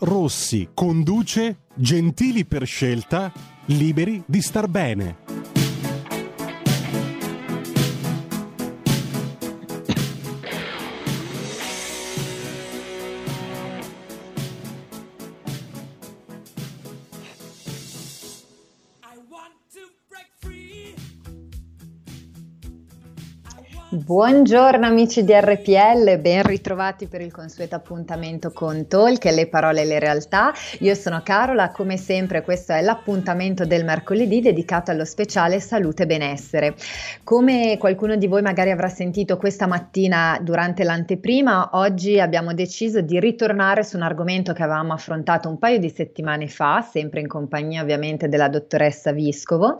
Rossi conduce Gentili per scelta, liberi di star bene. Buongiorno amici di RPL, ben ritrovati per il consueto appuntamento con Talk, le parole e le realtà. Io sono Carola, come sempre questo è l'appuntamento del mercoledì dedicato allo speciale salute e benessere. Come qualcuno di voi magari avrà sentito questa mattina durante l'anteprima, oggi abbiamo deciso di ritornare su un argomento che avevamo affrontato un paio di settimane fa, sempre in compagnia ovviamente della dottoressa Viscovo,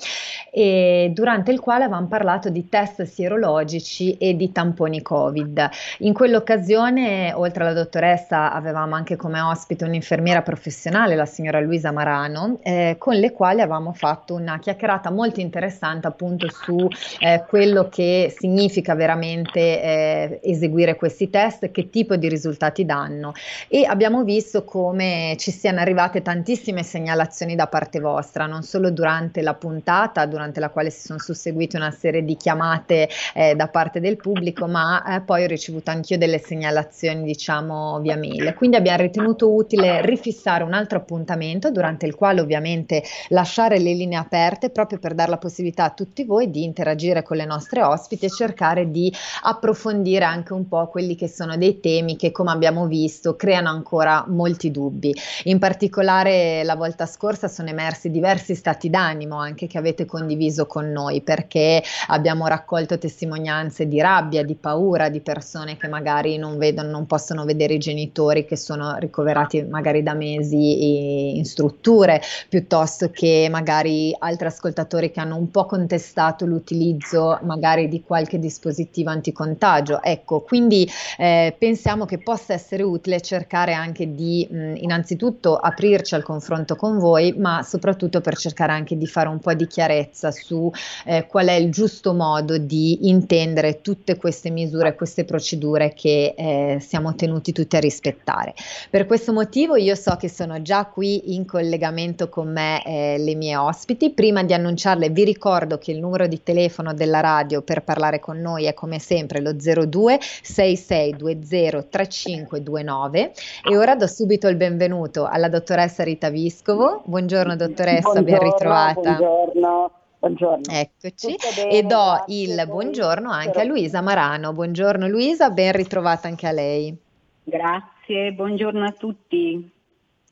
e durante il quale avevamo parlato di test sierologici e di tamponi Covid. In quell'occasione, oltre alla dottoressa, avevamo anche come ospite un'infermiera professionale, la signora Luisa Marano, eh, con le quali avevamo fatto una chiacchierata molto interessante appunto su eh, quello che significa veramente eh, eseguire questi test, che tipo di risultati danno e abbiamo visto come ci siano arrivate tantissime segnalazioni da parte vostra, non solo durante la puntata, durante la quale si sono susseguite una serie di chiamate eh, da parte parte del pubblico, ma eh, poi ho ricevuto anch'io delle segnalazioni, diciamo, via mail. Quindi abbiamo ritenuto utile rifissare un altro appuntamento durante il quale ovviamente lasciare le linee aperte proprio per dare la possibilità a tutti voi di interagire con le nostre ospiti e cercare di approfondire anche un po' quelli che sono dei temi che, come abbiamo visto, creano ancora molti dubbi. In particolare la volta scorsa sono emersi diversi stati d'animo anche che avete condiviso con noi perché abbiamo raccolto testimonianze esperienze di rabbia, di paura di persone che magari non vedono, non possono vedere i genitori che sono ricoverati magari da mesi in strutture, piuttosto che magari altri ascoltatori che hanno un po' contestato l'utilizzo magari di qualche dispositivo anticontagio. Ecco, quindi eh, pensiamo che possa essere utile cercare anche di mh, innanzitutto aprirci al confronto con voi, ma soprattutto per cercare anche di fare un po' di chiarezza su eh, qual è il giusto modo di intendere tutte queste misure, queste procedure che eh, siamo tenuti tutti a rispettare. Per questo motivo io so che sono già qui in collegamento con me eh, le mie ospiti. Prima di annunciarle vi ricordo che il numero di telefono della radio per parlare con noi è come sempre lo 02 6620 3529 e ora do subito il benvenuto alla dottoressa Rita Viscovo. Buongiorno dottoressa, buongiorno, ben ritrovata. Buongiorno. Buongiorno. Eccoci bene, e do il buongiorno anche a Luisa Marano. Buongiorno Luisa, ben ritrovata anche a lei. Grazie, buongiorno a tutti.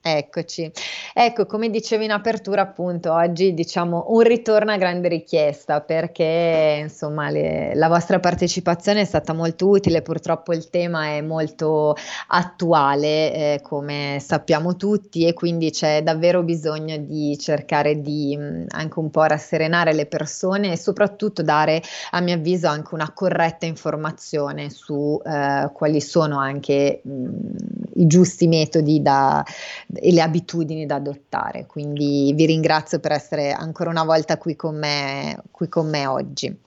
Eccoci. Ecco, come dicevo in apertura, appunto, oggi diciamo un ritorno a grande richiesta perché insomma le, la vostra partecipazione è stata molto utile, purtroppo il tema è molto attuale, eh, come sappiamo tutti, e quindi c'è davvero bisogno di cercare di mh, anche un po' rasserenare le persone e soprattutto dare, a mio avviso, anche una corretta informazione su eh, quali sono anche mh, i giusti metodi da e le abitudini da adottare. Quindi vi ringrazio per essere ancora una volta qui con me, qui con me oggi.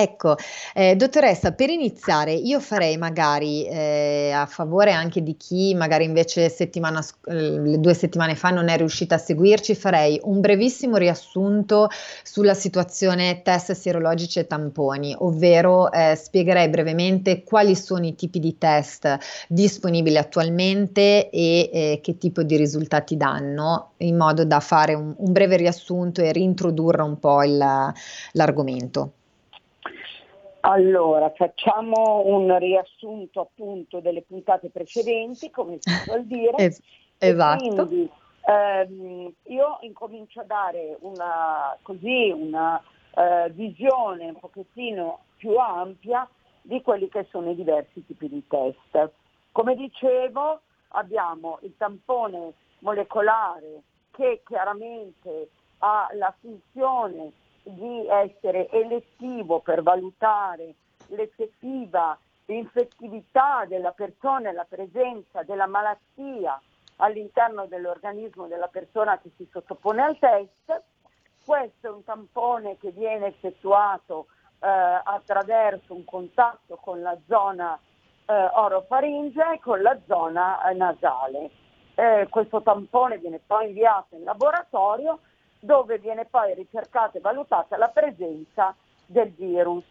Ecco, eh, dottoressa, per iniziare io farei magari eh, a favore anche di chi magari invece settimana, eh, due settimane fa non è riuscita a seguirci, farei un brevissimo riassunto sulla situazione test sierologici e tamponi, ovvero eh, spiegherei brevemente quali sono i tipi di test disponibili attualmente e eh, che tipo di risultati danno, in modo da fare un, un breve riassunto e rintrodurre un po' il, l'argomento. Allora, facciamo un riassunto appunto delle puntate precedenti, come si suol dire. es- esatto. Quindi, ehm, io incomincio a dare una, così, una eh, visione un pochettino più ampia di quelli che sono i diversi tipi di test. Come dicevo, abbiamo il tampone molecolare che chiaramente ha la funzione di essere elettivo per valutare l'effettiva infettività della persona e la presenza della malattia all'interno dell'organismo della persona che si sottopone al test. Questo è un tampone che viene effettuato eh, attraverso un contatto con la zona eh, orofaringea e con la zona eh, nasale. Eh, questo tampone viene poi inviato in laboratorio dove viene poi ricercata e valutata la presenza del virus.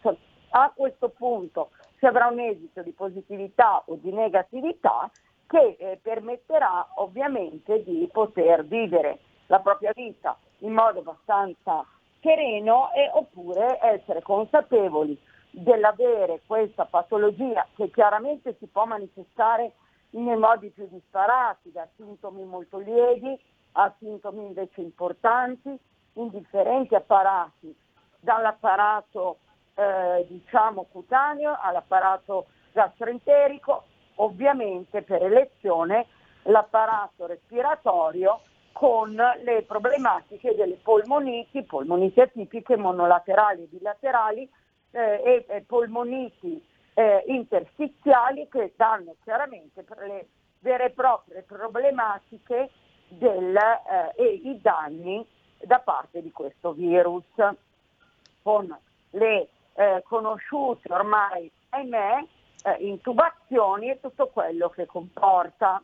A questo punto si avrà un esito di positività o di negatività che eh, permetterà ovviamente di poter vivere la propria vita in modo abbastanza sereno e oppure essere consapevoli dell'avere questa patologia che chiaramente si può manifestare nei modi più disparati, da sintomi molto lievi a sintomi invece importanti, in differenti apparati, dall'apparato eh, diciamo cutaneo all'apparato gastroenterico, ovviamente per elezione l'apparato respiratorio con le problematiche delle polmoniti, polmoniti atipiche monolaterali e bilaterali eh, e, e, polmoniti eh, interstiziali che danno chiaramente per le vere e proprie problematiche del, eh, e i danni da parte di questo virus, con le eh, conosciute ormai, ahimè, eh, intubazioni e tutto quello che comporta.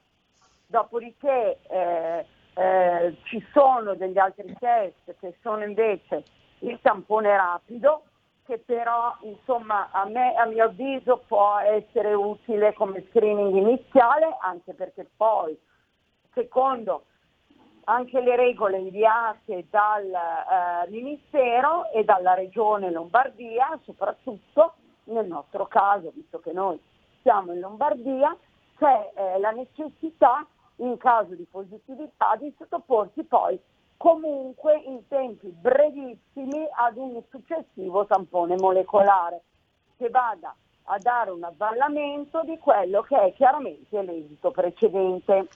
Dopodiché eh, eh, ci sono degli altri test che sono invece il tampone rapido, che però insomma a, me, a mio avviso può essere utile come screening iniziale, anche perché poi secondo anche le regole inviate dal eh, Ministero e dalla Regione Lombardia, soprattutto nel nostro caso, visto che noi siamo in Lombardia, c'è eh, la necessità in caso di positività di sottoporsi poi comunque in tempi brevissimi ad un successivo tampone molecolare che vada a dare un avvallamento di quello che è chiaramente l'esito precedente.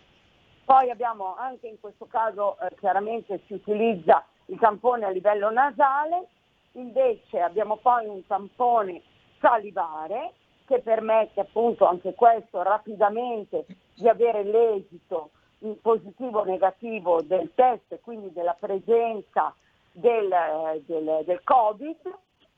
Poi abbiamo anche in questo caso eh, chiaramente si utilizza il tampone a livello nasale, invece abbiamo poi un tampone salivare che permette appunto anche questo rapidamente di avere l'esito positivo o negativo del test, quindi della presenza del, del, del Covid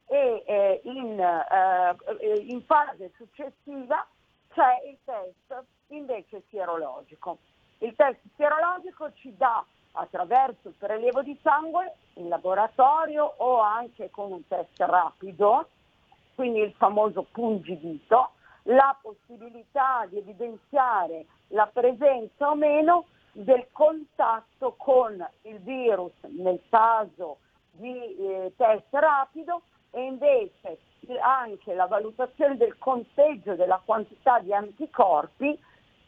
e eh, in, eh, in fase successiva c'è il test invece sierologico. Il test sierologico ci dà attraverso il prelievo di sangue in laboratorio o anche con un test rapido, quindi il famoso pungidito, la possibilità di evidenziare la presenza o meno del contatto con il virus nel caso di eh, test rapido e invece anche la valutazione del conteggio della quantità di anticorpi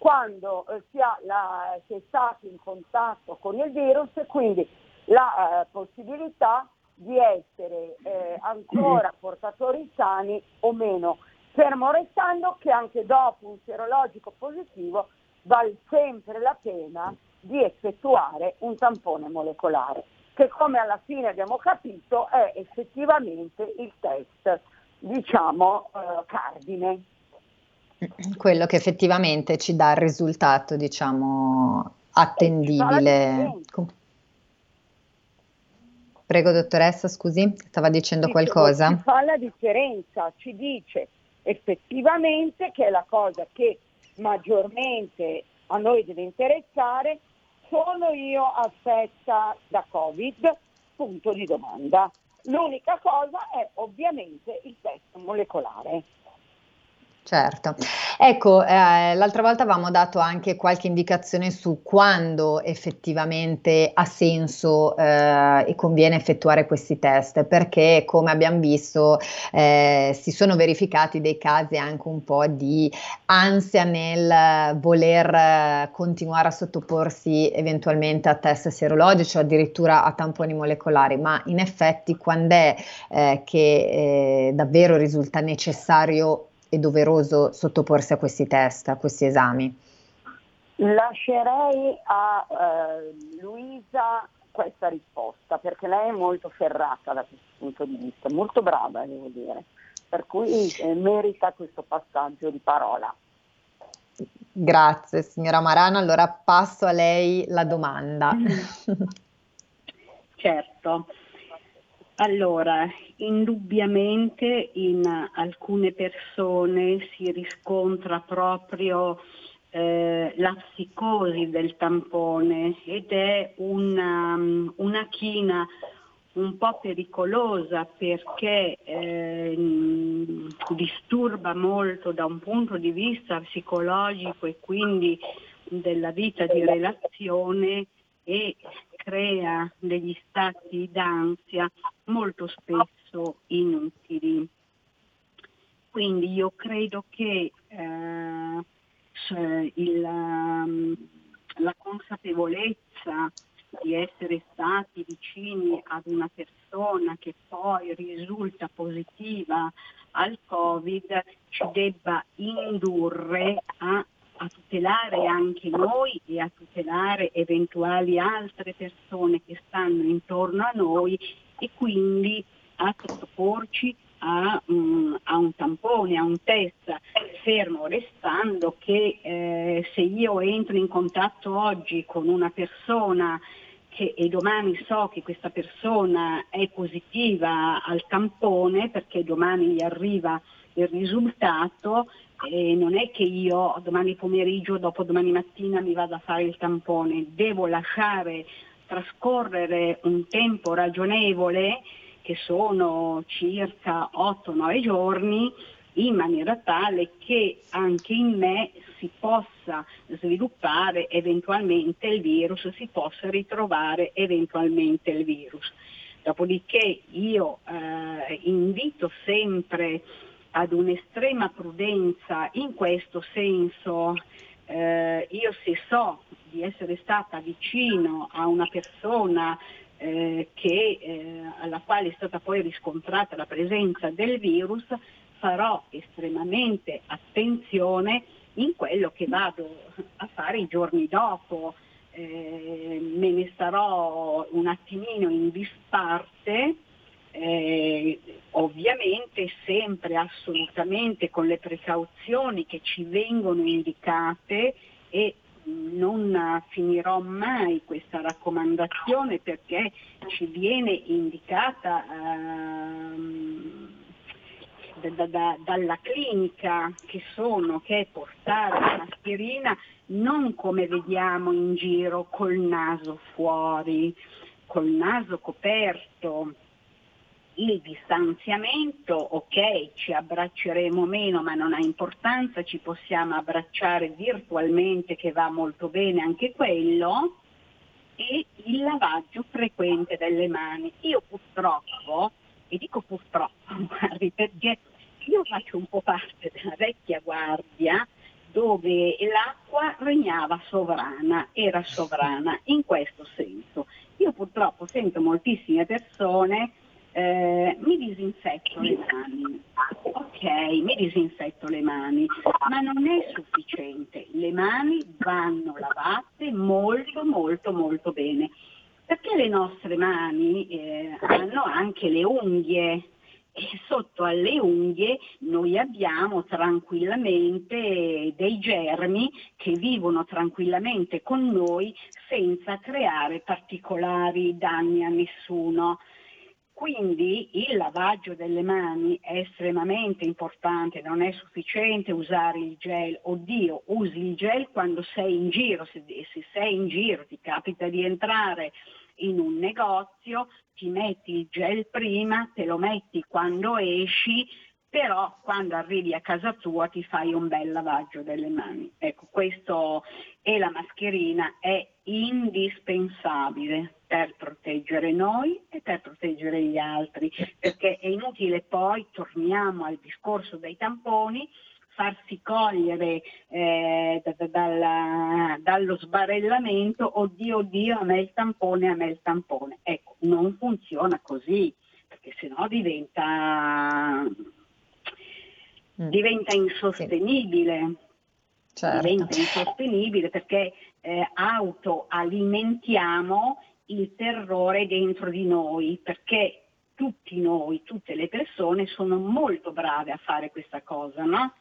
quando eh, si, la, si, è stati in contatto con il virus e quindi la eh, possibilità di essere eh, ancora portatori sani o meno, fermo restando che anche dopo un serologico positivo vale sempre la pena di effettuare un tampone molecolare, che come alla fine abbiamo capito è effettivamente il test, diciamo, eh, cardine quello che effettivamente ci dà il risultato, diciamo, attendibile. Prego, dottoressa, scusi, stava dicendo Dicevo, qualcosa? Ci fa la differenza, ci dice effettivamente che è la cosa che maggiormente a noi deve interessare, sono io affetta da Covid? Punto di domanda. L'unica cosa è ovviamente il test molecolare. Certo, ecco, eh, l'altra volta avevamo dato anche qualche indicazione su quando effettivamente ha senso eh, e conviene effettuare questi test, perché come abbiamo visto eh, si sono verificati dei casi anche un po' di ansia nel voler continuare a sottoporsi eventualmente a test serologici o addirittura a tamponi molecolari, ma in effetti quando è eh, che eh, davvero risulta necessario è doveroso sottoporsi a questi test, a questi esami? Lascerei a eh, Luisa questa risposta perché lei è molto ferrata da questo punto di vista, molto brava devo dire, per cui eh, merita questo passaggio di parola. Grazie signora Marana, allora passo a lei la domanda. certo, allora indubbiamente in alcune persone si riscontra proprio eh, la psicosi del tampone ed è una, una china un po' pericolosa perché eh, disturba molto da un punto di vista psicologico e quindi della vita di relazione e crea degli stati d'ansia molto spesso inutili. Quindi io credo che eh, il, um, la consapevolezza di essere stati vicini ad una persona che poi risulta positiva al Covid ci debba indurre a, tutelare anche noi e a tutelare eventuali altre persone che stanno intorno a noi e quindi a sottoporci a, um, a, un tampone, a un test, fermo restando che eh, se io entro in contatto oggi con una persona che, e domani so che questa persona è positiva al tampone perché domani gli arriva il risultato, e non è che io domani pomeriggio, dopo domani mattina mi vado a fare il tampone, devo lasciare trascorrere un tempo ragionevole che sono circa 8-9 giorni, in maniera tale che anche in me si possa sviluppare eventualmente il virus, si possa ritrovare eventualmente il virus. Dopodiché io eh, invito sempre ad un'estrema prudenza in questo senso. Eh, io se so di essere stata vicino a una persona eh, che, eh, alla quale è stata poi riscontrata la presenza del virus, farò estremamente attenzione in quello che vado a fare i giorni dopo. Eh, me ne starò un attimino in disparte, eh, ovviamente sempre assolutamente con le precauzioni che ci vengono indicate e non finirò mai questa raccomandazione perché ci viene indicata ehm, da, da, dalla clinica che sono, che è portare la mascherina non come vediamo in giro col naso fuori, col naso coperto, il distanziamento, ok, ci abbracceremo meno, ma non ha importanza, ci possiamo abbracciare virtualmente, che va molto bene anche quello, e il lavaggio frequente delle mani. Io purtroppo, e dico purtroppo, guardi, perché io faccio un po' parte della vecchia guardia dove l'acqua regnava sovrana, era sovrana in questo senso. Io purtroppo sento moltissime persone eh, mi disinfetto le mani. Ok, mi disinfetto le mani, ma non è sufficiente. Le mani vanno lavate molto, molto, molto bene. Perché le nostre mani eh, hanno anche le unghie e sotto alle unghie noi abbiamo tranquillamente dei germi che vivono tranquillamente con noi senza creare particolari danni a nessuno. Quindi il lavaggio delle mani è estremamente importante, non è sufficiente usare il gel. Oddio, usi il gel quando sei in giro, se, se sei in giro ti capita di entrare in un negozio, ti metti il gel prima, te lo metti quando esci, però quando arrivi a casa tua ti fai un bel lavaggio delle mani. Ecco, questo e la mascherina è indispensabile per proteggere noi e per proteggere gli altri, perché è inutile poi, torniamo al discorso dei tamponi, farsi cogliere eh, da, da, dalla, dallo sbarellamento, oddio, oddio, a me il tampone, a me il tampone. Ecco, non funziona così, perché sennò diventa. Diventa insostenibile. Certo. Diventa insostenibile perché eh, autoalimentiamo il terrore dentro di noi, perché tutti noi, tutte le persone sono molto brave a fare questa cosa, no?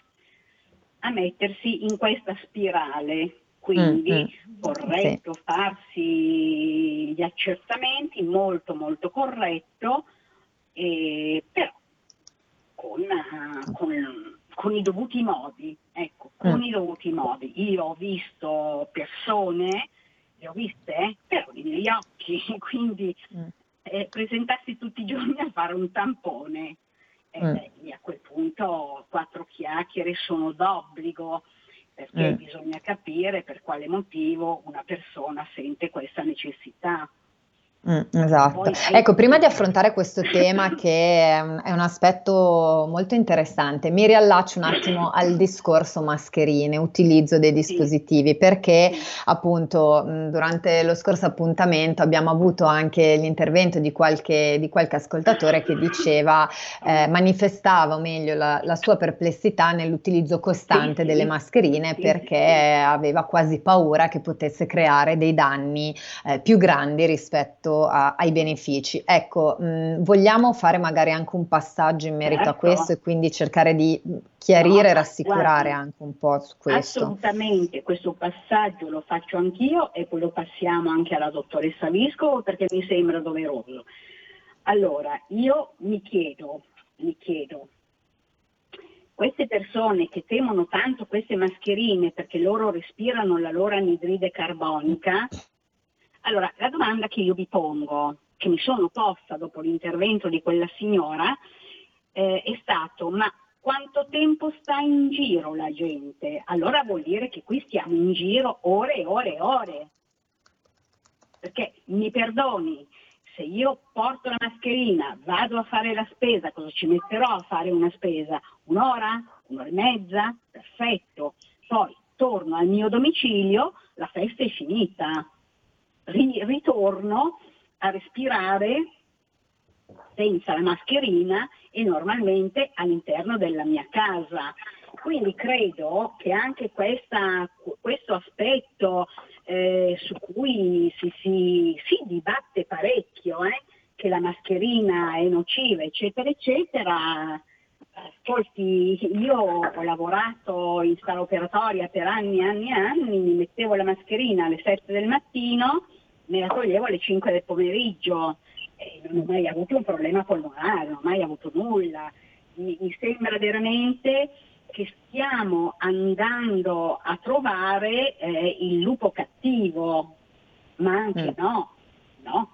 A mettersi in questa spirale. Quindi mm, mm. corretto sì. farsi gli accertamenti, molto molto corretto, eh, però con, con, con, i dovuti modi, ecco, con mm. i dovuti modi. Io ho visto persone, le ho viste, eh, però nei miei occhi, quindi mm. eh, presentarsi tutti i giorni a fare un tampone. E mm. a quel punto quattro chiacchiere sono d'obbligo perché mm. bisogna capire per quale motivo una persona sente questa necessità. Mm, esatto. Poi, ecco, prima di affrontare questo tema che è un, aspetto molto interessante, mi riallaccio un attimo al discorso mascherine, utilizzo dei dispositivi, perché appunto durante lo scorso appuntamento abbiamo avuto anche l'intervento di qualche, di qualche ascoltatore che diceva, eh, manifestava o meglio la, la, sua perplessità nell'utilizzo costante delle mascherine perché aveva quasi paura che potesse creare dei danni eh, più grandi rispetto rispetto a, ai benefici. Ecco, mh, vogliamo fare magari anche un passaggio in merito certo. a questo e quindi cercare di chiarire e no, rassicurare guarda, anche un po' su questo. Assolutamente, questo passaggio lo faccio anch'io e poi lo passiamo anche alla dottoressa Visco perché mi sembra doveroso. Allora, io mi chiedo, mi chiedo, queste persone che temono tanto queste mascherine perché loro respirano la loro anidride carbonica, allora, la domanda che io vi pongo, che mi sono posta dopo l'intervento di quella signora, eh, è stato ma quanto tempo sta in giro la gente? Allora vuol dire che qui stiamo in giro ore e ore e ore. Perché mi perdoni, se io porto la mascherina, vado a fare la spesa, cosa ci metterò a fare una spesa? Un'ora? Un'ora e mezza? Perfetto. Poi torno al mio domicilio, la festa è finita ritorno a respirare senza la mascherina e normalmente all'interno della mia casa. Quindi credo che anche questa, questo aspetto eh, su cui si, si, si, dibatte parecchio, eh, che la mascherina è nociva, eccetera, eccetera, Ascolti, io ho lavorato in sala operatoria per anni e anni e anni, mi mettevo la mascherina alle 7 del mattino, me la toglievo alle 5 del pomeriggio e non ho mai avuto un problema polmonare, non ho mai avuto nulla. Mi, mi sembra veramente che stiamo andando a trovare eh, il lupo cattivo, ma anche mm. no, no.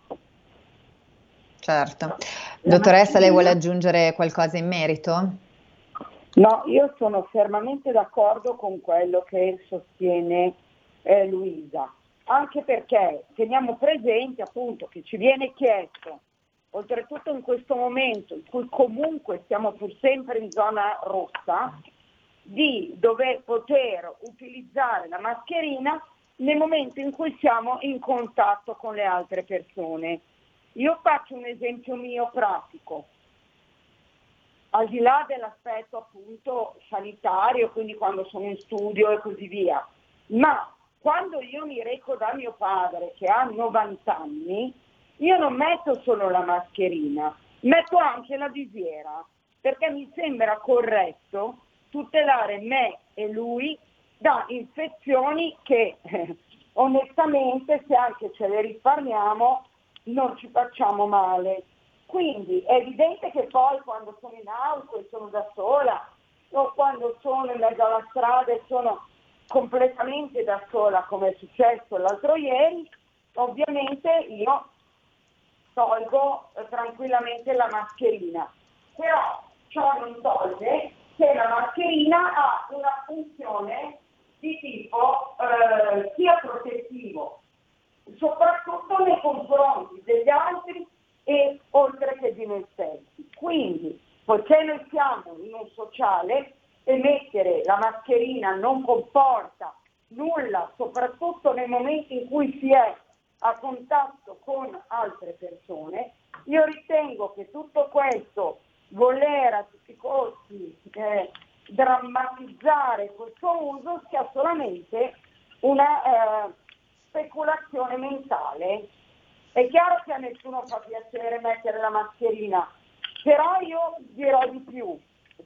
Certo. Dottoressa, lei vuole aggiungere qualcosa in merito? No, io sono fermamente d'accordo con quello che sostiene eh, Luisa, anche perché teniamo presente appunto che ci viene chiesto, oltretutto in questo momento in cui comunque siamo pur sempre in zona rossa, di dover poter utilizzare la mascherina nel momento in cui siamo in contatto con le altre persone. Io faccio un esempio mio pratico, al di là dell'aspetto appunto sanitario, quindi quando sono in studio e così via, ma quando io mi reco da mio padre che ha 90 anni, io non metto solo la mascherina, metto anche la visiera, perché mi sembra corretto tutelare me e lui da infezioni che eh, onestamente se anche ce le risparmiamo non ci facciamo male. Quindi è evidente che poi quando sono in auto e sono da sola o quando sono in mezzo alla strada e sono completamente da sola come è successo l'altro ieri, ovviamente io tolgo eh, tranquillamente la mascherina. Però ciò non toglie che la mascherina ha una funzione di tipo eh, sia protettivo soprattutto nei confronti degli altri e oltre che di noi stessi. Quindi, poiché noi siamo in un sociale, emettere la mascherina non comporta nulla, soprattutto nei momenti in cui si è a contatto con altre persone, io ritengo che tutto questo, voler a tutti i costi eh, drammatizzare questo uso sia solamente una eh, speculazione mentale. È chiaro che a nessuno fa piacere mettere la mascherina, però io dirò di più.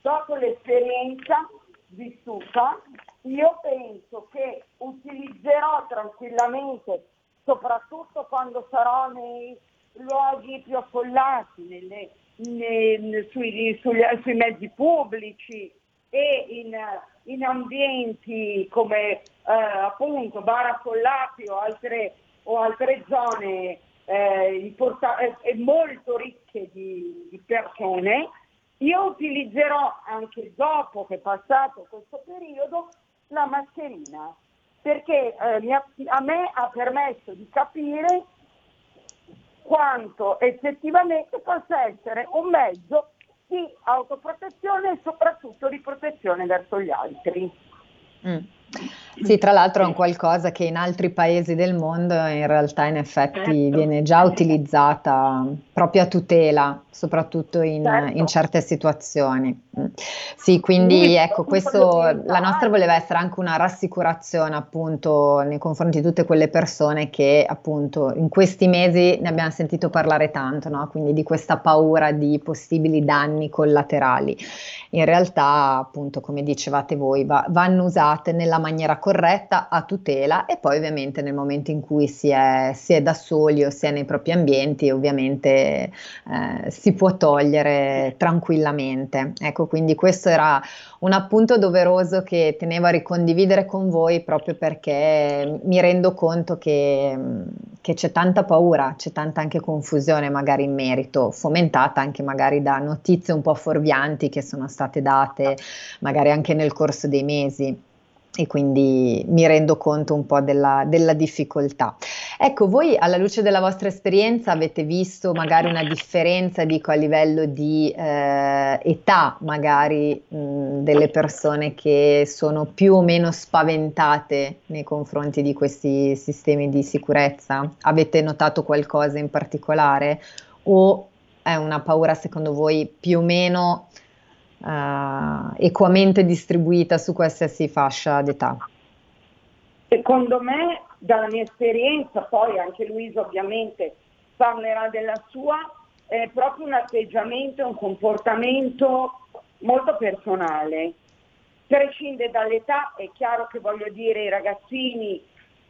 Dopo l'esperienza vissuta, io penso che utilizzerò tranquillamente, soprattutto quando sarò nei luoghi più affollati, nelle, nei, sui, sui, sui, mezzi pubblici e in, in ambienti come eh, appunto bar affollati o altre, o altre zone eh, importa- eh, molto ricche di, di persone, io utilizzerò anche dopo che è passato questo periodo la mascherina perché eh, ha, a me ha permesso di capire quanto effettivamente possa essere un mezzo di autoprotezione e soprattutto di protezione verso gli altri. Mm. Sì, tra l'altro è un qualcosa che in altri paesi del mondo in realtà in effetti certo. viene già utilizzata proprio a tutela, soprattutto in, certo. in certe situazioni. Mm. Sì, quindi ecco, questo, la nostra voleva essere anche una rassicurazione appunto nei confronti di tutte quelle persone che appunto in questi mesi ne abbiamo sentito parlare tanto, no? quindi di questa paura di possibili danni collaterali. In realtà appunto come dicevate voi va, vanno usate nella maniera corretta a tutela e poi ovviamente nel momento in cui si è, si è da soli o si è nei propri ambienti ovviamente eh, si può togliere tranquillamente. Ecco, quindi questo era un appunto doveroso che tenevo a ricondividere con voi proprio perché mi rendo conto che, che c'è tanta paura, c'è tanta anche confusione magari in merito, fomentata anche magari da notizie un po' fuorvianti che sono state date magari anche nel corso dei mesi e quindi mi rendo conto un po' della, della, difficoltà. Ecco, voi alla luce della vostra esperienza avete visto magari una differenza, dico, a livello di eh, età, magari mh, delle persone che sono più o meno spaventate nei confronti di questi sistemi di sicurezza? Avete notato qualcosa in particolare o è una paura secondo voi più o meno uh, equamente distribuita su qualsiasi fascia d'età? Secondo me, dalla mia esperienza, poi anche Luisa ovviamente parlerà della sua, è proprio un atteggiamento, un comportamento molto personale. Prescinde dall'età, è chiaro che voglio dire i ragazzini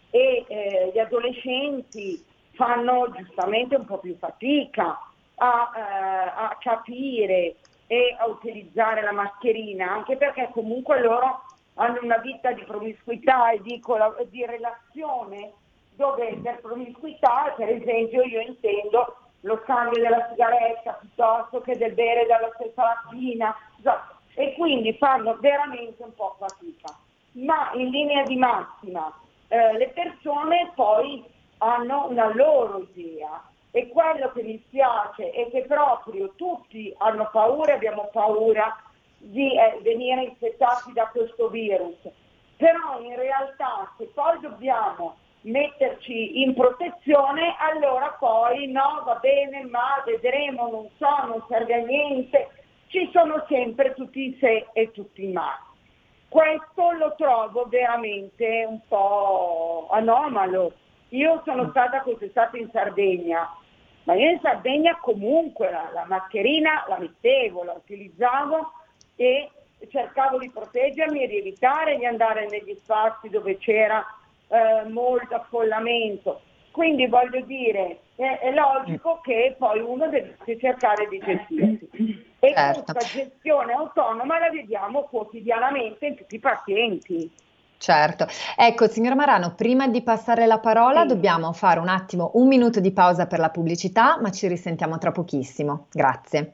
e eh, gli adolescenti fanno giustamente un po' più fatica a, eh, a capire e a utilizzare la mascherina, anche perché comunque loro hanno una vita di promiscuità e di, di relazione dove per promiscuità, per esempio, io intendo lo scambio della sigaretta piuttosto che del bere dalla stessa mattina e quindi fanno veramente un po' fatica. Ma in linea di massima eh, le persone poi hanno una loro idea e quello che mi spiace è che proprio tutti hanno paura, abbiamo paura di eh, venire infettati da questo virus. Però in realtà se poi dobbiamo metterci in protezione, allora poi no, va bene, ma vedremo, non so, non serve a niente. Ci sono sempre tutti i se e tutti i ma. Questo lo trovo veramente un po' anomalo. Io sono stata quest'estate in Sardegna ma io in Sardegna comunque la, la mascherina la mettevo, la utilizzavo e cercavo di proteggermi e di evitare di andare negli spazi dove c'era eh, molto affollamento. Quindi voglio dire, è, è, logico che poi uno deve cercare di gestirsi. E certo. questa gestione autonoma la vediamo quotidianamente in tutti i pazienti. Certo. Ecco, signora Marano, prima di passare la parola sì. dobbiamo fare un attimo un minuto di pausa per la pubblicità, ma ci risentiamo tra pochissimo. Grazie.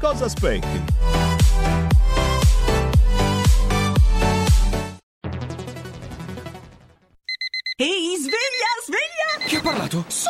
Cosa aspetti? Ehi, sveglia, sveglia! Chi ha parlato? Sono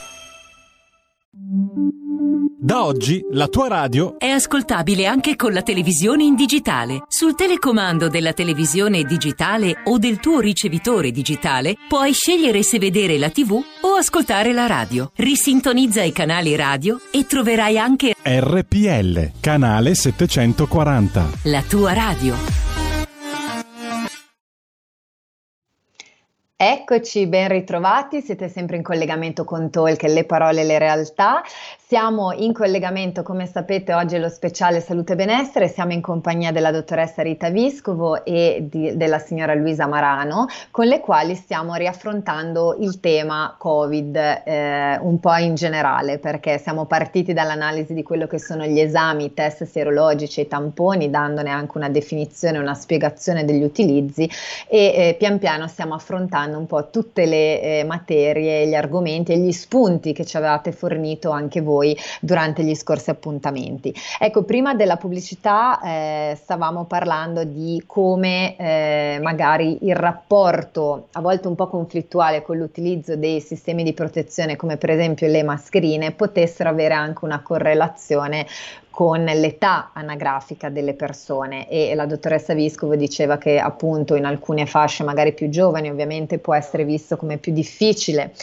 Da oggi la tua radio è ascoltabile anche con la televisione in digitale. Sul telecomando della televisione digitale o del tuo ricevitore digitale puoi scegliere se vedere la TV o ascoltare la radio. Risintonizza i canali radio e troverai anche RPL, canale 740. la tua radio. Eccoci, ben ritrovati, siete sempre in collegamento con Talk, le parole e le realtà. Siamo in collegamento, come sapete, oggi è lo speciale salute e benessere, siamo in compagnia della dottoressa Rita Viscovo e di, della signora Luisa Marano, con le quali stiamo riaffrontando il tema Covid eh, un po' in generale, perché siamo partiti dall'analisi di quello che sono gli esami, i test serologici e i tamponi, dandone anche una definizione, una spiegazione degli utilizzi e eh, pian piano stiamo affrontando un po' tutte le eh, materie, gli argomenti e gli spunti che ci avevate fornito anche voi durante gli scorsi appuntamenti. Ecco, prima della pubblicità eh, stavamo parlando di come eh, magari il rapporto, a volte un po' conflittuale con l'utilizzo dei sistemi di protezione, come per esempio le mascherine, potessero avere anche una correlazione con l'età anagrafica delle persone e la dottoressa Viscovo diceva che appunto in alcune fasce magari più giovani ovviamente può essere visto come più difficile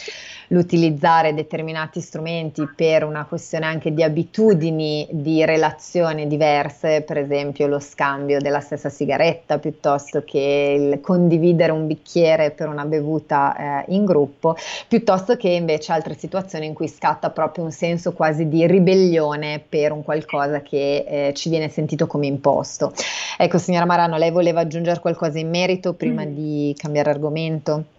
l'utilizzare determinati strumenti per una questione anche di abitudini di relazione diverse, per esempio lo scambio della stessa sigaretta piuttosto che il condividere un bicchiere per una bevuta eh, in gruppo, piuttosto che invece altre situazioni in cui scatta proprio un senso quasi di ribellione per un qualcosa che eh, ci viene sentito come imposto. Ecco, signora Marano, lei voleva aggiungere qualcosa in merito prima mm. di cambiare argomento?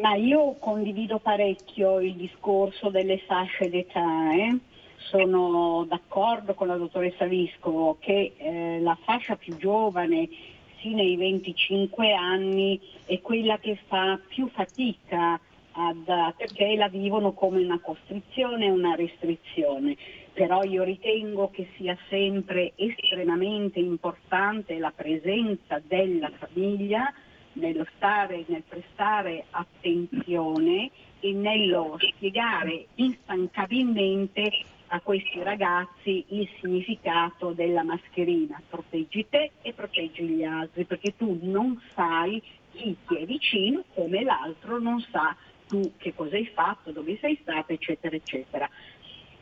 Ma io condivido parecchio il discorso delle fasce d'età. Eh? Sono d'accordo con la dottoressa Viscovo che eh, la fascia più giovane, sì nei 25 anni, è quella che fa più fatica ad, perché la vivono come una costrizione, una restrizione. Però io ritengo che sia sempre estremamente importante la presenza della famiglia nello stare, nel prestare attenzione e nello spiegare instancabilmente a questi ragazzi il significato della mascherina. Proteggi te e proteggi gli altri, perché tu non sai chi ti è vicino come l'altro non sa tu che cosa hai fatto, dove sei stato, eccetera, eccetera.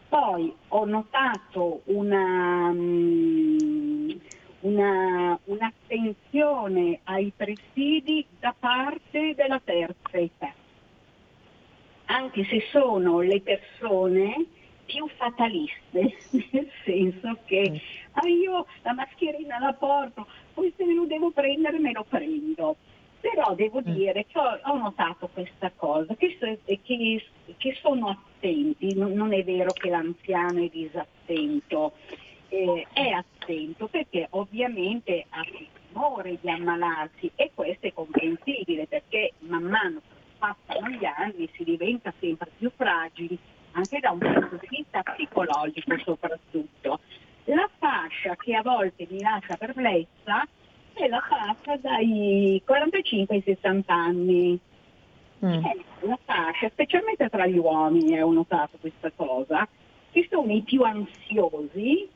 Poi ho notato una, um, una, un'attenzione ai presidi da parte della terza età, anche se sono le persone più fataliste, nel senso che mm. ah, io la mascherina la porto, poi se me lo devo prendere me lo prendo. Però devo mm. dire che ho, ho notato questa cosa, che, che, che sono attenti, non, non, è vero che l'anziano è disattento, eh, è attento perché ovviamente ha timore di ammalarsi e questo è comprensibile perché man mano che passano gli anni si diventa sempre più fragili anche da un punto di vista psicologico soprattutto. La fascia che a volte mi lascia perplessa è la fascia dai 45 ai 60 anni. Mm. È la fascia, specialmente tra gli uomini, ho notato questa cosa, che sono i più ansiosi,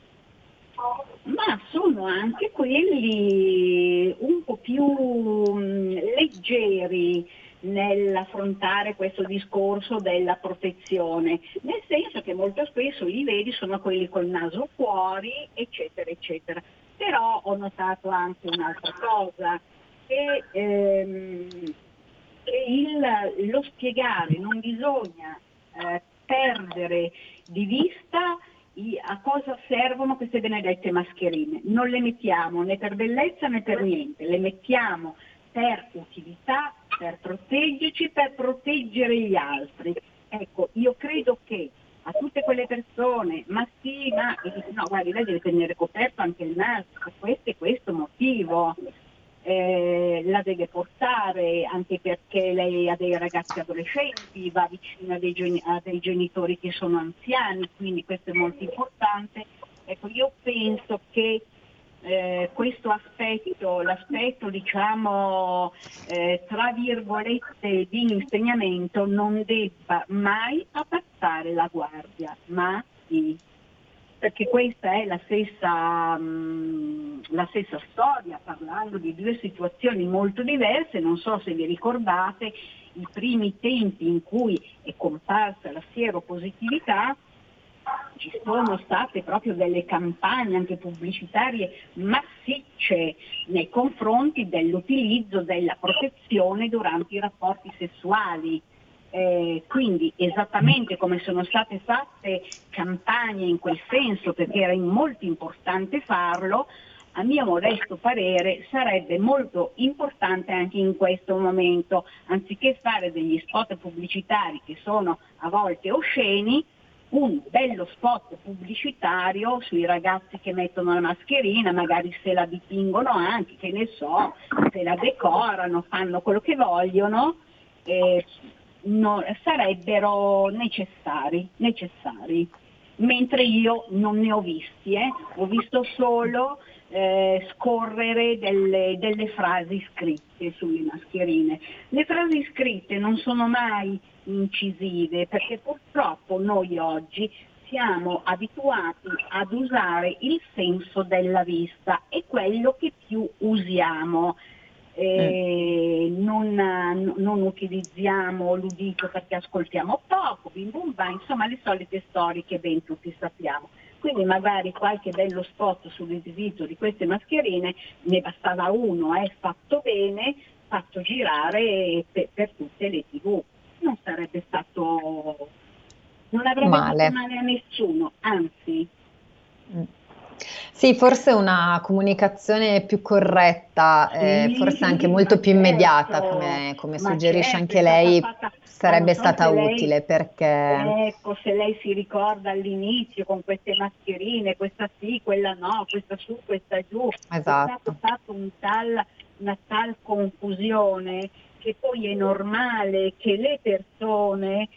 ma sono anche quelli un po' più mm, leggeri nell'affrontare questo discorso della protezione, nel senso che molto spesso li vedi sono quelli col naso fuori, eccetera, eccetera. Però ho notato anche un'altra cosa, che, ehm, che il- lo spiegare non bisogna eh, perdere di vista a cosa servono queste benedette mascherine. Non le mettiamo né per bellezza né per niente, le mettiamo per utilità, per proteggerci, per proteggere gli altri. Ecco, io credo che a tutte quelle persone, ma sì, ma no, guardi, lei deve tenere coperto anche il naso questo e questo motivo. Eh, la deve portare anche perché lei ha dei ragazzi adolescenti, va vicino a dei, geni- a dei genitori che sono anziani, quindi questo è molto importante. Ecco, io penso che eh, questo aspetto, l'aspetto diciamo eh, tra virgolette di insegnamento non debba mai abbassare la guardia, mai. Perché questa è la stessa, mm, la stessa storia, parlando di due situazioni molto diverse, non so se vi ricordate i primi tempi in cui è comparsa la sieropositività, ci sono state proprio delle campagne anche pubblicitarie massicce nei confronti dell'utilizzo della protezione durante i rapporti sessuali. Eh, quindi esattamente come sono state fatte campagne in quel senso, perché era molto importante farlo, a mio modesto parere sarebbe molto importante anche in questo momento, anziché fare degli spot pubblicitari che sono a volte osceni, un bello spot pubblicitario sui ragazzi che mettono la mascherina, magari se la dipingono anche, che ne so, se la decorano, fanno quello che vogliono, eh, no- sarebbero necessari, necessari. Mentre io non ne ho visti, eh. ho visto solo eh, scorrere delle, delle frasi scritte sulle mascherine. Le frasi scritte non sono mai incisive perché purtroppo noi oggi siamo abituati ad usare il senso della vista, è quello che più usiamo. Eh, non, non utilizziamo l'udito perché ascoltiamo poco, bim bum bam, insomma le solite storie che ben tutti sappiamo. Quindi magari qualche bello spot sull'utilizzo di queste mascherine ne bastava uno, eh, fatto bene, fatto girare per, per tutte le tv. Non sarebbe stato, non avrebbe Male. fatto male a nessuno, anzi. Sì, forse una comunicazione più corretta, eh, Sì, forse anche molto più immediata, certo, come, come suggerisce certo, anche è stata lei, fatta- sarebbe so stata lei- utile perché... Ecco, se lei si ricorda all'inizio con queste mascherine, questa sì, quella no, questa su, questa giù, è Esatto. stato fatto un tal, una tal confusione che poi è normale che le persone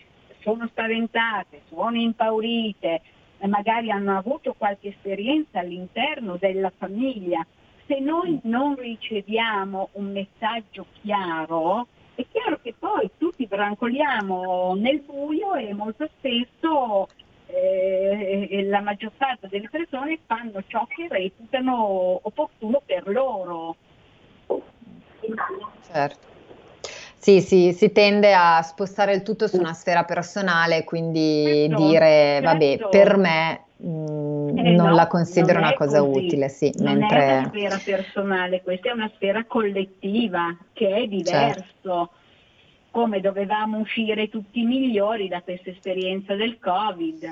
sono spaventate, sono impaurite, magari hanno avuto qualche esperienza all'interno della famiglia. Se noi non riceviamo un messaggio chiaro, è chiaro che poi tutti brancoliamo nel buio e molto spesso eh, la maggior parte delle persone fanno ciò che reputano opportuno per loro. Certo. Sì, sì, si tende a spostare il tutto su una sfera personale, quindi Certo, dire, vabbè, certo. per me mh, Eh non no, la considero non una è cosa così. utile, sì, Non è mentre... una sfera personale, questa è una sfera collettiva che è diverso. Certo. Come dovevamo uscire tutti migliori da questa esperienza del Covid.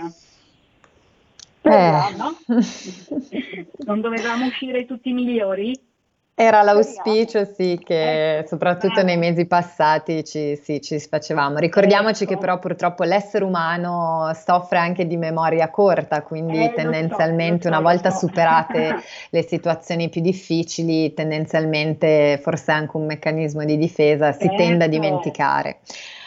Però, Eh. no? Non dovevamo uscire tutti migliori? Era l'auspicio, sì, che Ecco, soprattutto bravo. nei mesi passati ci, sì, ci sfacevamo. Ricordiamoci Ecco. che però purtroppo l'essere umano soffre anche di memoria corta, quindi Eh, so, tendenzialmente so, una lo volta so. superate le situazioni più difficili, tendenzialmente forse anche un meccanismo di difesa si tende a Certo. dimenticare.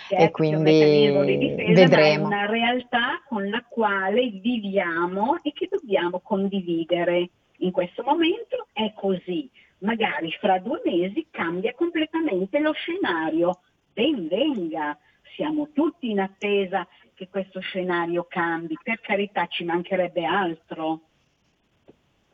Certo, E meccanismo di quindi difesa, vedremo. una realtà con la quale viviamo e che dobbiamo condividere. In questo momento è così. Magari fra due mesi cambia completamente lo scenario. Ben venga, siamo tutti in attesa che questo scenario cambi, per carità ci mancherebbe altro.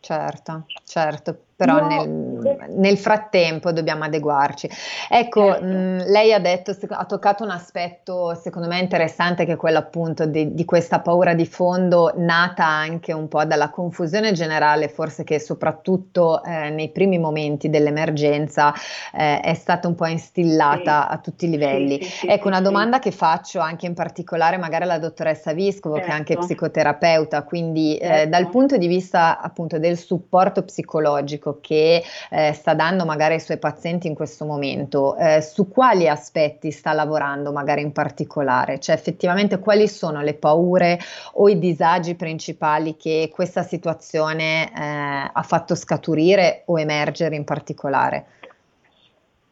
Certo, certo, però no. nel, nel, frattempo dobbiamo adeguarci. Ecco, certo. mh, lei ha detto, ha toccato un aspetto secondo me interessante che è quello appunto di, di, questa paura di fondo nata anche un po' dalla confusione generale, forse che soprattutto eh, nei primi momenti dell'emergenza eh, è stata un po' instillata sì. a tutti i livelli. Sì, sì, ecco, una domanda che faccio anche in particolare magari alla dottoressa Viscovo, certo. che è anche certo. psicoterapeuta, quindi certo. eh, dal punto di vista appunto del supporto psicologico, psicologico che eh, sta dando magari ai suoi pazienti in questo momento, eh, su quali aspetti sta lavorando magari in particolare? Cioè effettivamente quali sono le paure o i disagi principali che questa situazione eh, ha fatto scaturire o emergere in particolare?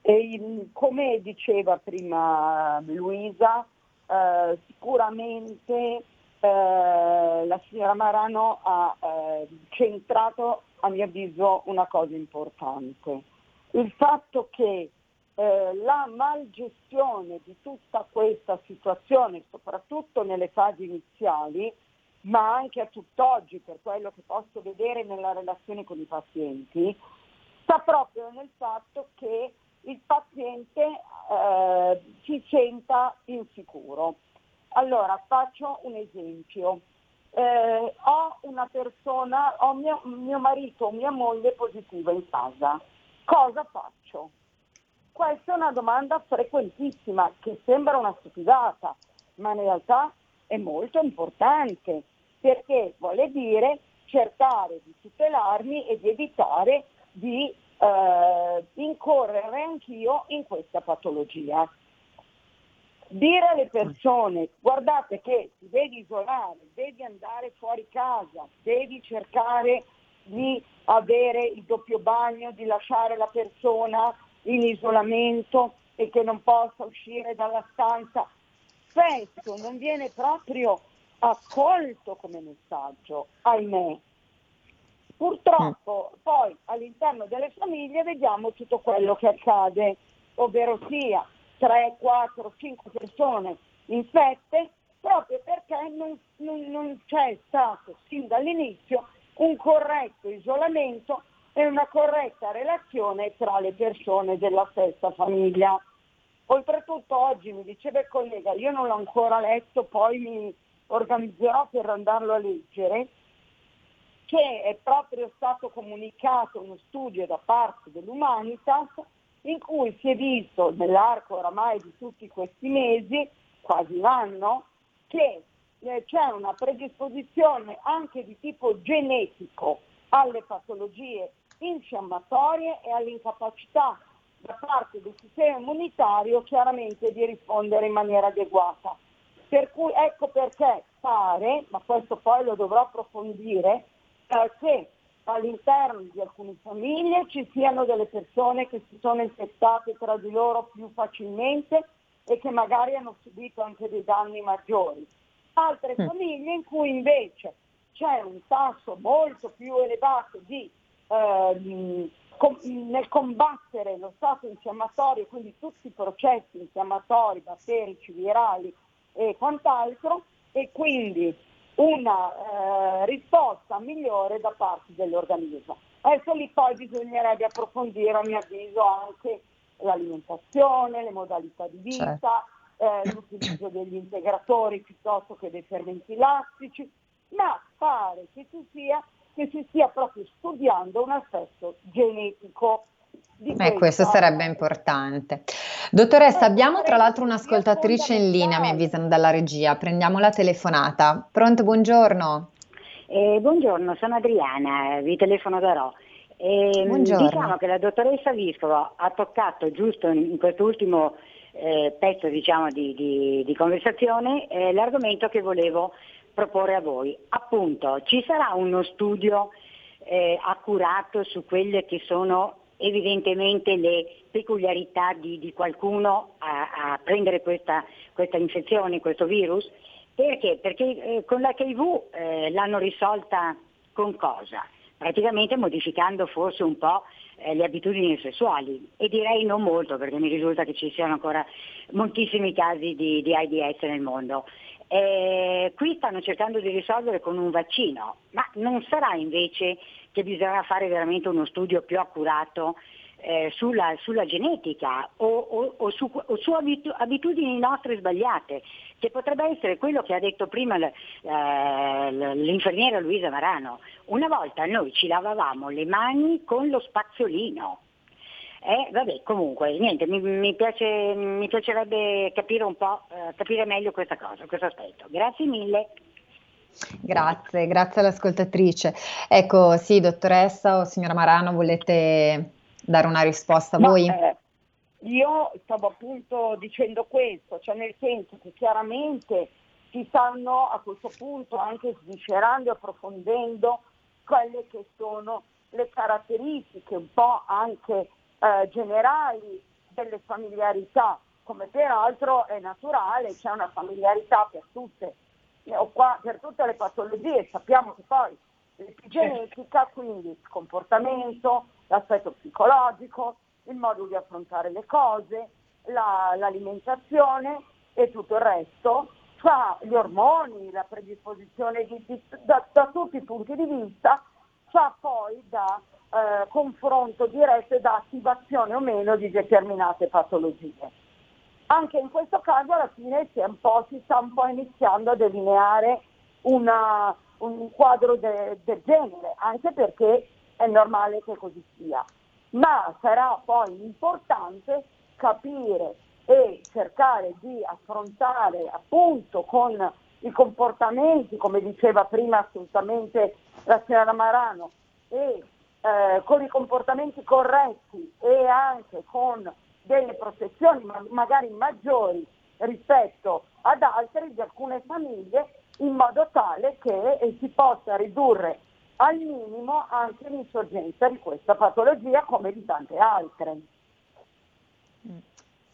E, come diceva prima Luisa, eh, sicuramente eh, la signora Marano ha eh, centrato a mio avviso una cosa importante. Il fatto che eh, la malgestione di tutta questa situazione, soprattutto nelle fasi iniziali, ma anche a tutt'oggi per quello che posso vedere nella relazione con i pazienti, sta proprio nel fatto che il paziente eh, si senta insicuro. Allora, faccio un esempio. Eh, ho una persona, ho mio, mio marito o mia moglie positiva in casa. Cosa faccio? Questa è una domanda frequentissima che sembra una stupidata, ma in realtà è molto importante perché vuole dire cercare di tutelarmi e di evitare di eh, incorrere anch'io in questa patologia dire alle persone guardate che ti devi isolare, devi andare fuori casa, devi cercare di avere il doppio bagno, di lasciare la persona in isolamento e che non possa uscire dalla stanza, spesso non viene proprio accolto come messaggio, ahimè. Purtroppo poi all'interno delle famiglie vediamo tutto quello che accade, ovvero sia 3, 4, 5 persone infette proprio perché non, non, non c'è stato sin dall'inizio un corretto isolamento e una corretta relazione tra le persone della stessa famiglia. Oltretutto oggi mi diceva il collega, io non l'ho ancora letto, poi mi organizzerò per andarlo a leggere, che è proprio stato comunicato uno studio da parte dell'Humanitas in cui si è visto nell'arco oramai di tutti questi mesi, quasi un anno, che eh, c'è una predisposizione anche di tipo genetico alle patologie infiammatorie e all'incapacità da parte del sistema immunitario chiaramente di rispondere in maniera adeguata. Per cui ecco perché pare, ma questo poi lo dovrò approfondire, eh, che all'interno di alcune famiglie ci siano delle persone che si sono infettate tra di loro più facilmente e che magari hanno subito anche dei danni maggiori. Altre mm. famiglie in cui invece c'è un tasso molto più elevato di, eh, com- nel combattere lo stato infiammatorio, quindi tutti i processi infiammatori, batterici, virali e quant'altro, e quindi una eh, risposta migliore da parte dell'organismo. Adesso lì poi bisognerebbe approfondire a mio avviso anche l'alimentazione, le modalità di vita, certo. eh, l'utilizzo degli integratori piuttosto che dei fermenti lattici, ma pare che si, sia, che si stia proprio studiando un aspetto genetico eh, questo sarebbe importante. Dottoressa, abbiamo tra l'altro un'ascoltatrice in linea, mi avvisano dalla regia. Prendiamo la telefonata. Pronto, buongiorno. Eh, buongiorno, sono Adriana, vi telefono da Ro. Eh. Diciamo che la dottoressa Viscovo ha toccato giusto in quest'ultimo eh, pezzo diciamo, di, di, di, conversazione eh, l'argomento che volevo proporre a voi. Appunto, ci sarà uno studio eh, accurato su quelle che sono evidentemente le peculiarità di, di qualcuno a, a prendere questa, questa, infezione, questo virus. Perché? Perché eh, con l'HIV eh, l'hanno risolta con cosa? Praticamente modificando forse un po' eh, le abitudini sessuali e direi non molto perché mi risulta che ci siano ancora moltissimi casi di, di AIDS nel mondo. Eh, qui stanno cercando di risolvere con un vaccino, ma non sarà invece che bisogna fare veramente uno studio più accurato eh, sulla, sulla, genetica o, o, o, su, o, su, abitudini nostre sbagliate, che potrebbe essere quello che ha detto prima eh, l'infermiera Luisa Marano. Una volta noi ci lavavamo le mani con lo spazzolino. Eh, vabbè, comunque, niente, mi, mi, piace, mi piacerebbe capire un po', eh, capire meglio questa cosa, questo aspetto. Grazie mille. Grazie, grazie all'ascoltatrice. Ecco, sì, dottoressa o signora Marano, volete dare una risposta a Ma, voi? Eh, io stavo appunto dicendo questo, cioè nel senso che chiaramente si stanno a questo punto anche sviscerando e approfondendo quelle che sono le caratteristiche un po' anche eh, generali delle familiarità, come peraltro è naturale, c'è una familiarità per tutte, qua, per tutte le patologie, sappiamo che poi l'epigenetica, quindi il comportamento, l'aspetto psicologico, il modo di affrontare le cose, la, l'alimentazione e tutto il resto, fa gli ormoni, la predisposizione di, di, da, da, tutti i punti di vista, fa poi da eh, confronto diretto e da attivazione o meno di determinate patologie. Anche in questo caso alla fine si, si sta un po' iniziando a delineare una, un quadro de, del genere, anche perché è normale che così sia. Ma sarà poi importante capire e cercare di affrontare appunto con i comportamenti, come diceva prima assolutamente la signora Marano, e eh, con i comportamenti corretti e anche con delle protezioni ma magari maggiori rispetto ad altre di alcune famiglie in modo tale che eh, si possa ridurre al minimo anche l'insorgenza di questa patologia come di tante altre.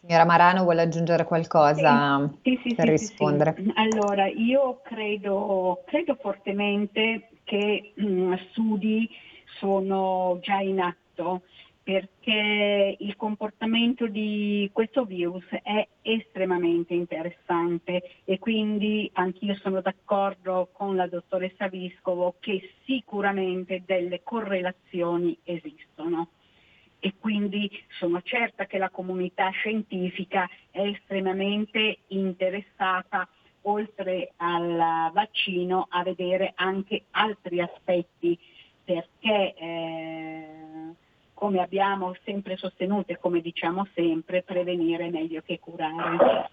Signora Marano vuole aggiungere qualcosa sì, sì, per sì, rispondere? Allora, io credo, credo fortemente che mh, mm, studi sono già in atto perché il comportamento di questo virus è estremamente interessante e quindi anch'io sono d'accordo con la dottoressa Viscovo che sicuramente delle correlazioni esistono. E quindi sono certa che la comunità scientifica è estremamente interessata oltre al vaccino a vedere anche altri aspetti perché eh, come abbiamo sempre sostenuto e come diciamo sempre, prevenire meglio che curare.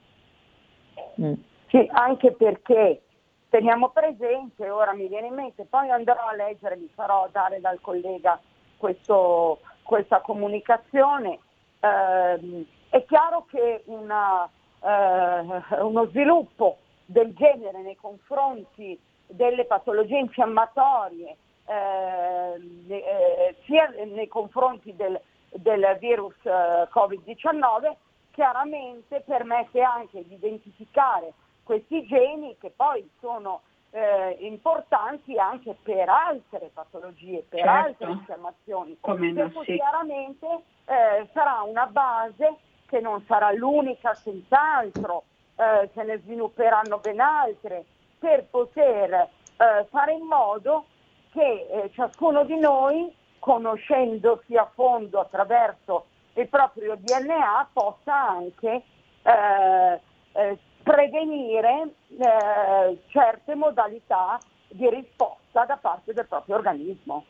Mm. Sì, anche perché teniamo presente, ora mi viene in mente, poi andrò a leggere, mi farò dare dal collega questo, questa comunicazione. Eh, è chiaro che una, eh, uno sviluppo del genere nei confronti delle patologie infiammatorie eh, sia nei confronti del, del virus eh, Covid-19, chiaramente permette anche di identificare questi geni che poi sono eh, importanti anche per altre patologie, per certo. altre infiammazioni. Come per cui sì. chiaramente eh, sarà una base che non sarà l'unica, senz'altro, eh, se ne svilupperanno ben altre, per poter eh, fare in modo che eh, ciascuno di noi, conoscendosi a fondo attraverso il proprio DNA, possa anche eh, eh, prevenire eh, certe modalità di risposta da parte del proprio organismo.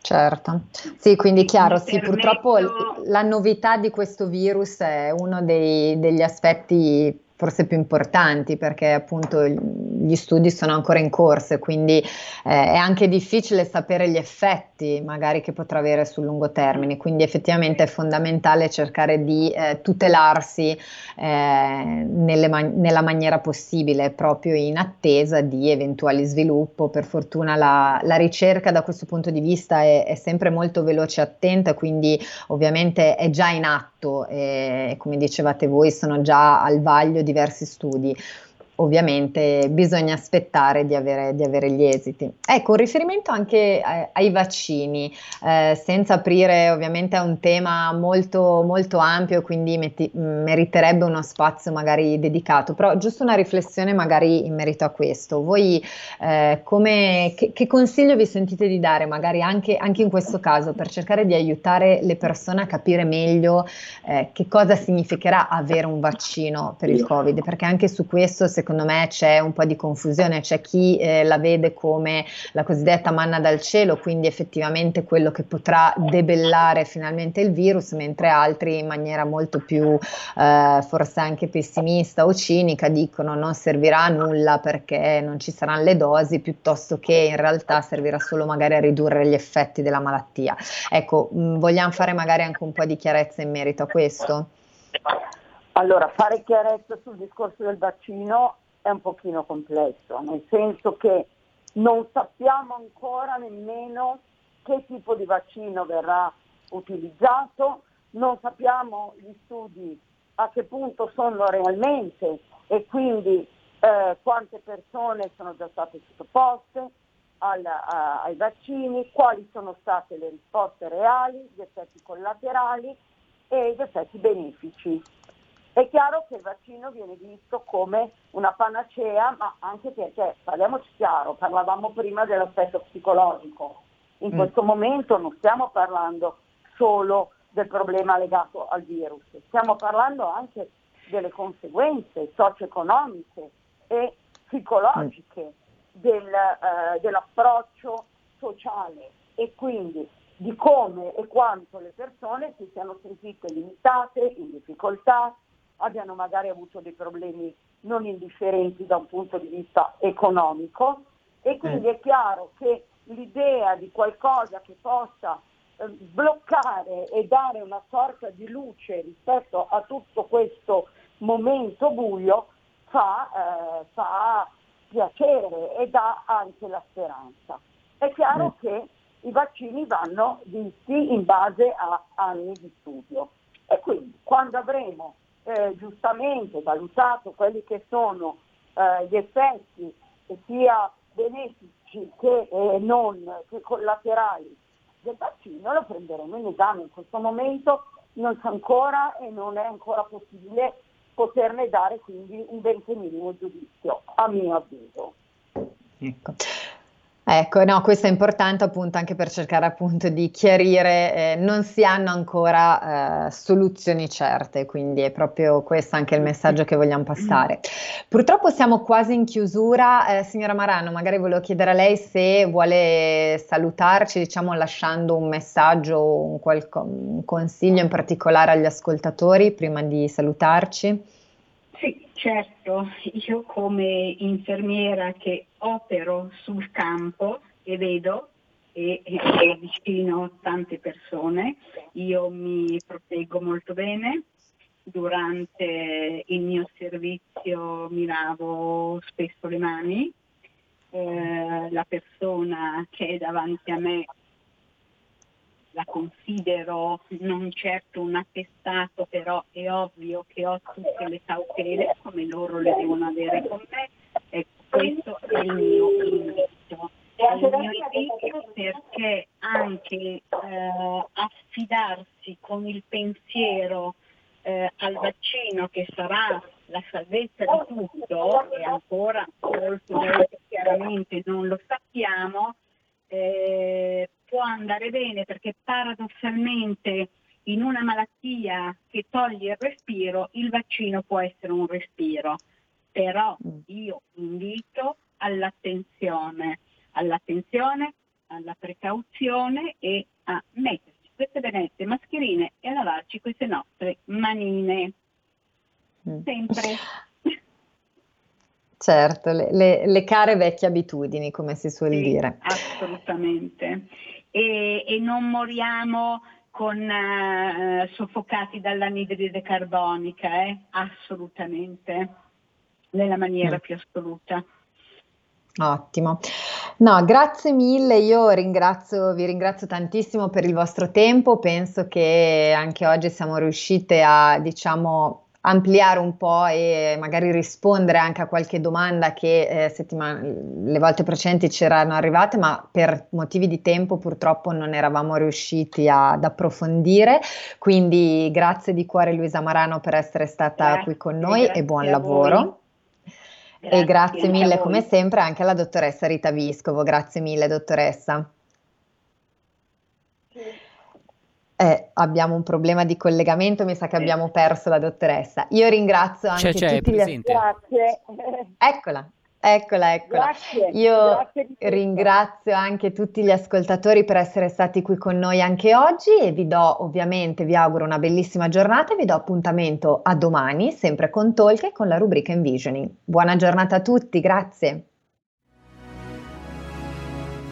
Certo, sì, quindi chiaro, sì, purtroppo la novità di questo virus è uno dei, degli aspetti forse più importanti perché appunto gli studi sono ancora in corso e quindi eh, è anche difficile sapere gli effetti magari che potrà avere sul lungo termine, quindi effettivamente è fondamentale cercare di eh, tutelarsi eh, man- nella maniera possibile proprio in attesa di eventuali sviluppi. Per fortuna la, la ricerca da questo punto di vista è, è sempre molto veloce e attenta, quindi ovviamente è già in atto e come dicevate voi sono già al vaglio diversi studi. Ovviamente bisogna aspettare di avere, di avere, gli esiti. Ecco, un riferimento anche ai, ai vaccini, eh, senza aprire ovviamente a un tema molto, molto ampio, quindi metti, meriterebbe uno spazio magari dedicato, però giusto una riflessione magari in merito a questo. Voi eh, come, che, che, consiglio vi sentite di dare magari anche, anche, in questo caso per cercare di aiutare le persone a capire meglio eh, che cosa significherà avere un vaccino per il Covid? Perché anche su questo secondo secondo me c'è un po' di confusione, c'è chi eh, la vede come la cosiddetta manna dal cielo, quindi effettivamente quello che potrà debellare finalmente il virus, mentre altri in maniera molto più eh, forse anche pessimista o cinica dicono non servirà a nulla perché non ci saranno le dosi, piuttosto che in realtà servirà solo magari a ridurre gli effetti della malattia. Ecco, mh, mm, vogliamo fare magari anche un po' di chiarezza in merito a questo? Allora, fare chiarezza sul discorso del vaccino è un pochino complesso, nel senso che non sappiamo ancora nemmeno che tipo di vaccino verrà utilizzato, non sappiamo gli studi a che punto sono realmente e quindi eh, quante persone sono già state sottoposte al, a, ai vaccini, quali sono state le risposte reali, gli effetti collaterali e gli effetti benefici. È chiaro che il vaccino viene visto come una panacea, ma anche perché, parliamoci chiaro, parlavamo prima dell'aspetto psicologico. In mm. questo momento non stiamo parlando solo del problema legato al virus, stiamo parlando anche delle conseguenze socio-economiche e psicologiche mm. del, eh, dell'approccio sociale e quindi di come e quanto le persone si siano sentite limitate, in difficoltà, abbiano magari avuto dei problemi non indifferenti da un punto di vista economico e quindi è chiaro che l'idea di qualcosa che possa eh, bloccare e dare una sorta di luce rispetto a tutto questo momento buio fa, eh, fa piacere e dà anche la speranza. È chiaro mm. che i vaccini vanno visti in base a anni di studio e quindi quando avremo eh, giustamente valutato quelli che sono eh, gli effetti sia benefici che eh, non che collaterali del vaccino lo prenderemo in esame. In questo momento non c'è ancora e non è ancora possibile poterne dare quindi un benché minimo giudizio, a mio avviso. Ecco. Ecco, no, questo è importante appunto anche per cercare appunto di chiarire, eh, non si hanno ancora eh, soluzioni certe, quindi è proprio questo anche il messaggio che vogliamo passare. Purtroppo siamo quasi in chiusura, eh, signora Marano, magari volevo chiedere a lei se vuole salutarci, diciamo lasciando un messaggio, un, qualco, un consiglio in particolare agli ascoltatori prima di salutarci. Certo, io come infermiera che opero sul campo e vedo e, e avvicino tante persone, io mi proteggo molto bene. Durante il mio servizio mi lavo spesso le mani, eh, la persona che è davanti a me la considero non certo un attestato, però è ovvio che ho tutte le cautele come loro le devono avere con me e questo è il mio invito. Il mio invito perché anche eh, affidarsi con il pensiero eh, al vaccino che sarà la salvezza di tutto e ancora molto, molto chiaramente non lo sappiamo, eh, può andare bene perché paradossalmente in una malattia che toglie il respiro il vaccino può essere un respiro, però mm. io invito all'attenzione, all'attenzione, alla precauzione e a metterci queste benette mascherine e a lavarci queste nostre manine. Mm. Sempre. Certo, le, le, le, care vecchie abitudini, come si suol sì, dire. Assolutamente. E, e non moriamo con, uh, soffocati dall'anidride carbonica, eh? assolutamente, nella maniera mm. più assoluta. Ottimo. No, grazie mille, io ringrazio, vi ringrazio tantissimo per il vostro tempo, penso che anche oggi siamo riuscite a, diciamo, ampliare un po' e magari rispondere anche a qualche domanda che eh, settimana, le volte precedenti ci erano arrivate, ma per motivi di tempo purtroppo non eravamo riusciti ad approfondire. Quindi grazie di cuore Luisa Marano per essere stata grazie, qui con noi e buon lavoro. Grazie, e grazie mille come sempre anche alla dottoressa Rita Viscovo. Grazie mille dottoressa. Eh, abbiamo un problema di collegamento, mi sa che abbiamo perso la dottoressa. Io ringrazio anche c'è, c'è, tutti gli Grazie. Eccola, eccola, eccola. Grazie, Io grazie ringrazio anche tutti gli ascoltatori per essere stati qui con noi anche oggi e vi do ovviamente, vi auguro una bellissima giornata e vi do appuntamento a domani, sempre con Talk e con la rubrica Envisioning. Buona giornata a tutti, grazie.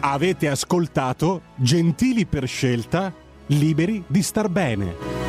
Avete ascoltato Gentili per scelta liberi di star bene.